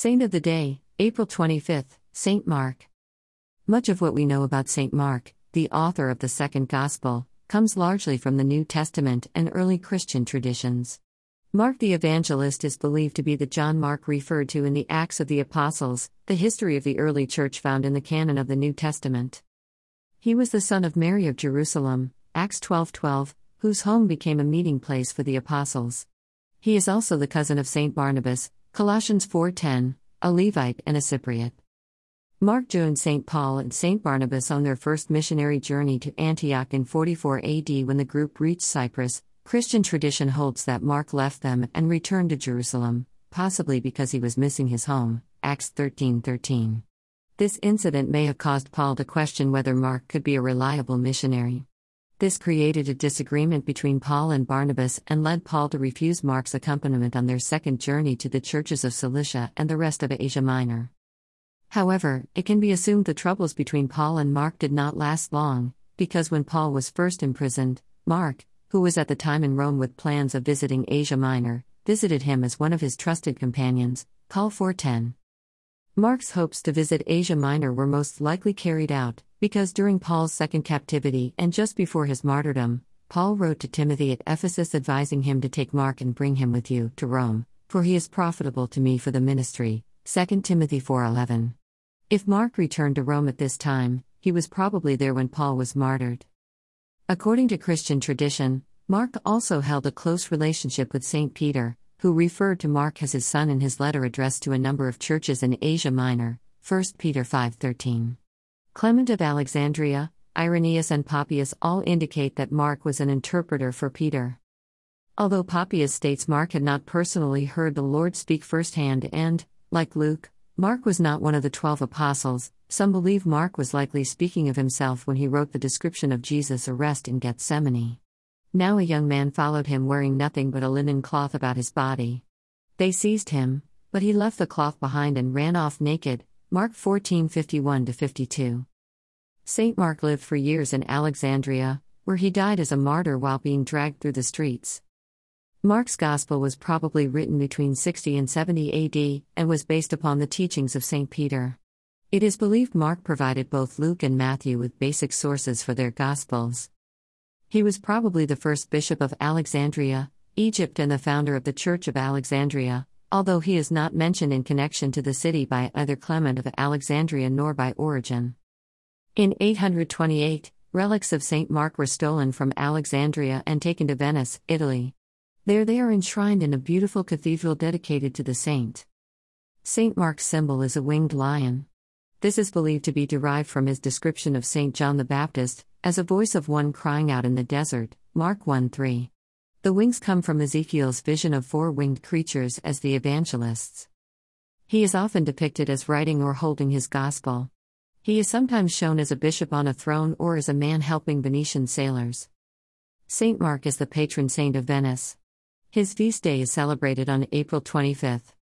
Saint of the Day, April 25th, Saint Mark. Much of what we know about Saint Mark, the author of the Second Gospel, comes largely from the New Testament and early Christian traditions. Mark the Evangelist is believed to be the John Mark referred to in the Acts of the Apostles, the history of the early church found in the canon of the New Testament. He was the son of Mary of Jerusalem, Acts 12:12, whose home became a meeting place for the apostles. He is also the cousin of Saint Barnabas, Colossians 4:10, a Levite and a Cypriot. Mark joined St. Paul and St. Barnabas on their first missionary journey to Antioch in 44 AD when the group reached Cyprus. Christian tradition holds that Mark left them and returned to Jerusalem, possibly because he was missing his home. Acts 13:13. This incident may have caused Paul to question whether Mark could be a reliable missionary. This created a disagreement between Paul and Barnabas and led Paul to refuse Mark's accompaniment on their second journey to the churches of Cilicia and the rest of Asia Minor. However, it can be assumed the troubles between Paul and Mark did not last long, because when Paul was first imprisoned, Mark, who was at the time in Rome with plans of visiting Asia Minor, visited him as one of his trusted companions, Paul 410. Mark's hopes to visit Asia Minor were most likely carried out, because during Paul's second captivity and just before his martyrdom, Paul wrote to Timothy at Ephesus advising him to take Mark and bring him with you to Rome, for he is profitable to me for the ministry. 2 Timothy 4:11. If Mark returned to Rome at this time, he was probably there when Paul was martyred. According to Christian tradition, Mark also held a close relationship with St. Peter, who referred to Mark as his son in his letter addressed to a number of churches in Asia Minor, 1 Peter 5:13. Clement of Alexandria, Irenaeus, and Papias all indicate that Mark was an interpreter for Peter. Although Papias states Mark had not personally heard the Lord speak firsthand and, like Luke, Mark was not one of the twelve apostles, some believe Mark was likely speaking of himself when he wrote the description of Jesus' arrest in Gethsemane. Now a young man followed him wearing nothing but a linen cloth about his body. They seized him, but he left the cloth behind and ran off naked. Mark 14:51 52. St. Mark lived for years in Alexandria, where he died as a martyr while being dragged through the streets. Mark's Gospel was probably written between 60 and 70 AD and was based upon the teachings of St. Peter. It is believed Mark provided both Luke and Matthew with basic sources for their Gospels. He was probably the first bishop of Alexandria, Egypt, and the founder of the Church of Alexandria, although he is not mentioned in connection to the city by either Clement of Alexandria nor by Origen. In 828, relics of St. Mark were stolen from Alexandria and taken to Venice, Italy. There they are enshrined in a beautiful cathedral dedicated to the saint. St. Mark's symbol is a winged lion. This is believed to be derived from his description of St. John the Baptist, as a voice of one crying out in the desert, Mark 1 3. The wings come from Ezekiel's vision of four winged creatures as the evangelists. He is often depicted as writing or holding his gospel. He is sometimes shown as a bishop on a throne or as a man helping Venetian sailors. Saint Mark is the patron saint of Venice. His feast day is celebrated on April 25th.